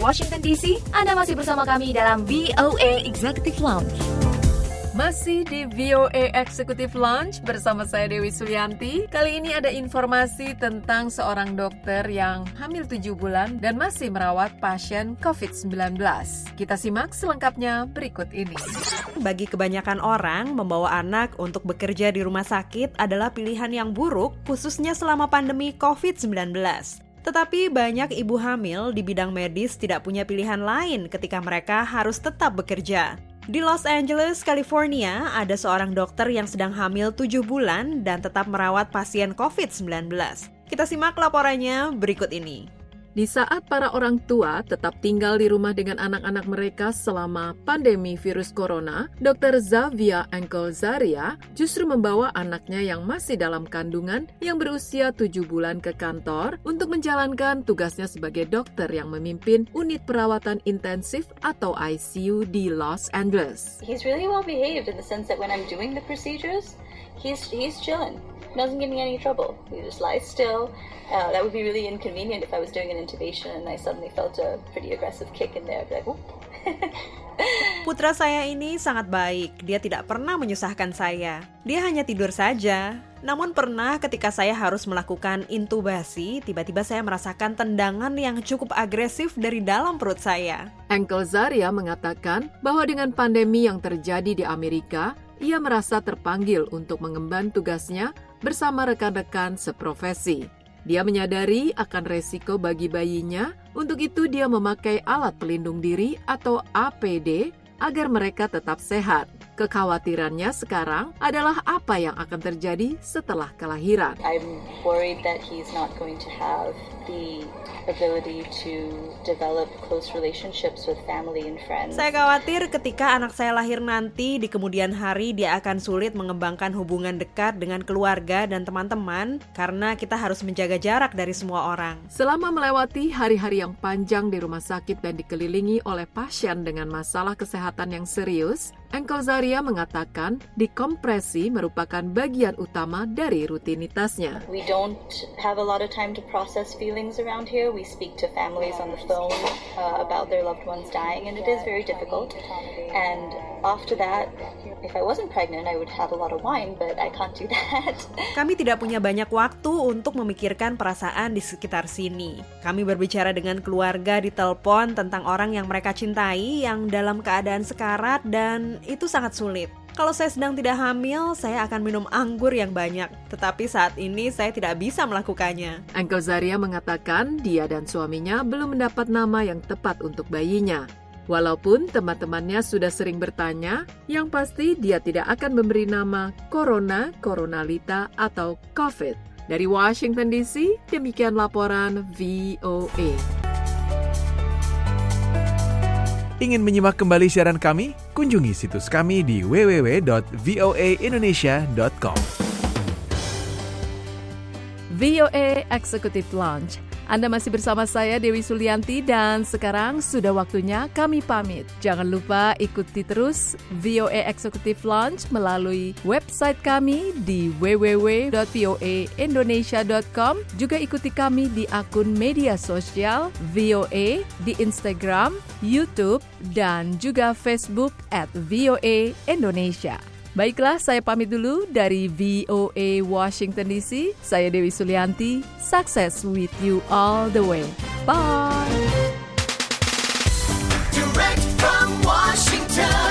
Washington DC. Anda masih bersama kami dalam VOA Executive Lounge. Masih di VOA Executive Lounge bersama saya Dewi Sulianti. Kali ini ada informasi tentang seorang dokter yang hamil 7 bulan dan masih merawat pasien COVID-19. Kita simak selengkapnya berikut ini. Bagi kebanyakan orang, membawa anak untuk bekerja di rumah sakit adalah pilihan yang buruk, khususnya selama pandemi COVID-19. Tetapi banyak ibu hamil di bidang medis tidak punya pilihan lain ketika mereka harus tetap bekerja. Di Los Angeles, California, ada seorang dokter yang sedang hamil 7 bulan dan tetap merawat pasien COVID-19. Kita simak laporannya berikut ini. Di saat para orang tua tetap tinggal di rumah dengan anak-anak mereka selama pandemi virus corona, Dr. Zavia Zaria justru membawa anaknya yang masih dalam kandungan yang berusia tujuh bulan ke kantor untuk menjalankan tugasnya sebagai dokter yang memimpin unit perawatan intensif atau ICU di Los Angeles. He's really well behaved in the sense that when I'm doing the procedures, he's he's chilling. Doesn't give me any trouble. He just lies still. Uh, that would be really inconvenient if I was doing an intubation and I suddenly felt a pretty aggressive kick in there. I'd be like, whoop. Putra saya ini sangat baik. Dia tidak pernah menyusahkan saya. Dia hanya tidur saja. Namun pernah ketika saya harus melakukan intubasi, tiba-tiba saya merasakan tendangan yang cukup agresif dari dalam perut saya. Ankle Zaria mengatakan bahwa dengan pandemi yang terjadi di Amerika, ia merasa terpanggil untuk mengemban tugasnya bersama rekan-rekan seprofesi. Dia menyadari akan resiko bagi bayinya, untuk itu dia memakai alat pelindung diri atau APD agar mereka tetap sehat. Kekhawatirannya sekarang adalah apa yang akan terjadi setelah kelahiran. I'm worried that he's not going to have the ability to develop close relationships with family and friends. Saya khawatir ketika anak saya lahir nanti di kemudian hari dia akan sulit mengembangkan hubungan dekat dengan keluarga dan teman-teman karena kita harus menjaga jarak dari semua orang. Selama melewati hari-hari yang panjang di rumah sakit dan dikelilingi oleh pasien dengan masalah kesehatan yang serius, Engkel Zaria mengatakan dikompresi merupakan bagian utama dari rutinitasnya. We don't have a lot of time to process feelings around here. We speak to families on the phone uh, about their loved ones dying and it is very difficult. And after that, if I wasn't pregnant, I would have a lot of wine, but I can't do that. Kami tidak punya banyak waktu untuk memikirkan perasaan di sekitar sini. Kami berbicara dengan keluarga di telepon tentang orang yang mereka cintai yang dalam keadaan sekarat dan itu sangat sulit. Kalau saya sedang tidak hamil, saya akan minum anggur yang banyak. Tetapi saat ini saya tidak bisa melakukannya. Uncle Zaria mengatakan dia dan suaminya belum mendapat nama yang tepat untuk bayinya. Walaupun teman-temannya sudah sering bertanya, yang pasti dia tidak akan memberi nama Corona, Coronalita, atau COVID. Dari Washington DC, demikian laporan VOA. Ingin menyimak kembali siaran kami? Kunjungi situs kami di www.voaindonesia.com. VOA Executive Launch anda masih bersama saya Dewi Sulianti dan sekarang sudah waktunya kami pamit. Jangan lupa ikuti terus VOA Executive Launch melalui website kami di www.voaindonesia.com. Juga ikuti kami di akun media sosial VOA di Instagram, YouTube, dan juga Facebook at VOA Indonesia. Baiklah, saya pamit dulu dari VOA Washington DC. Saya Dewi Sulianti. Success with you all the way. Bye. Direct from Washington.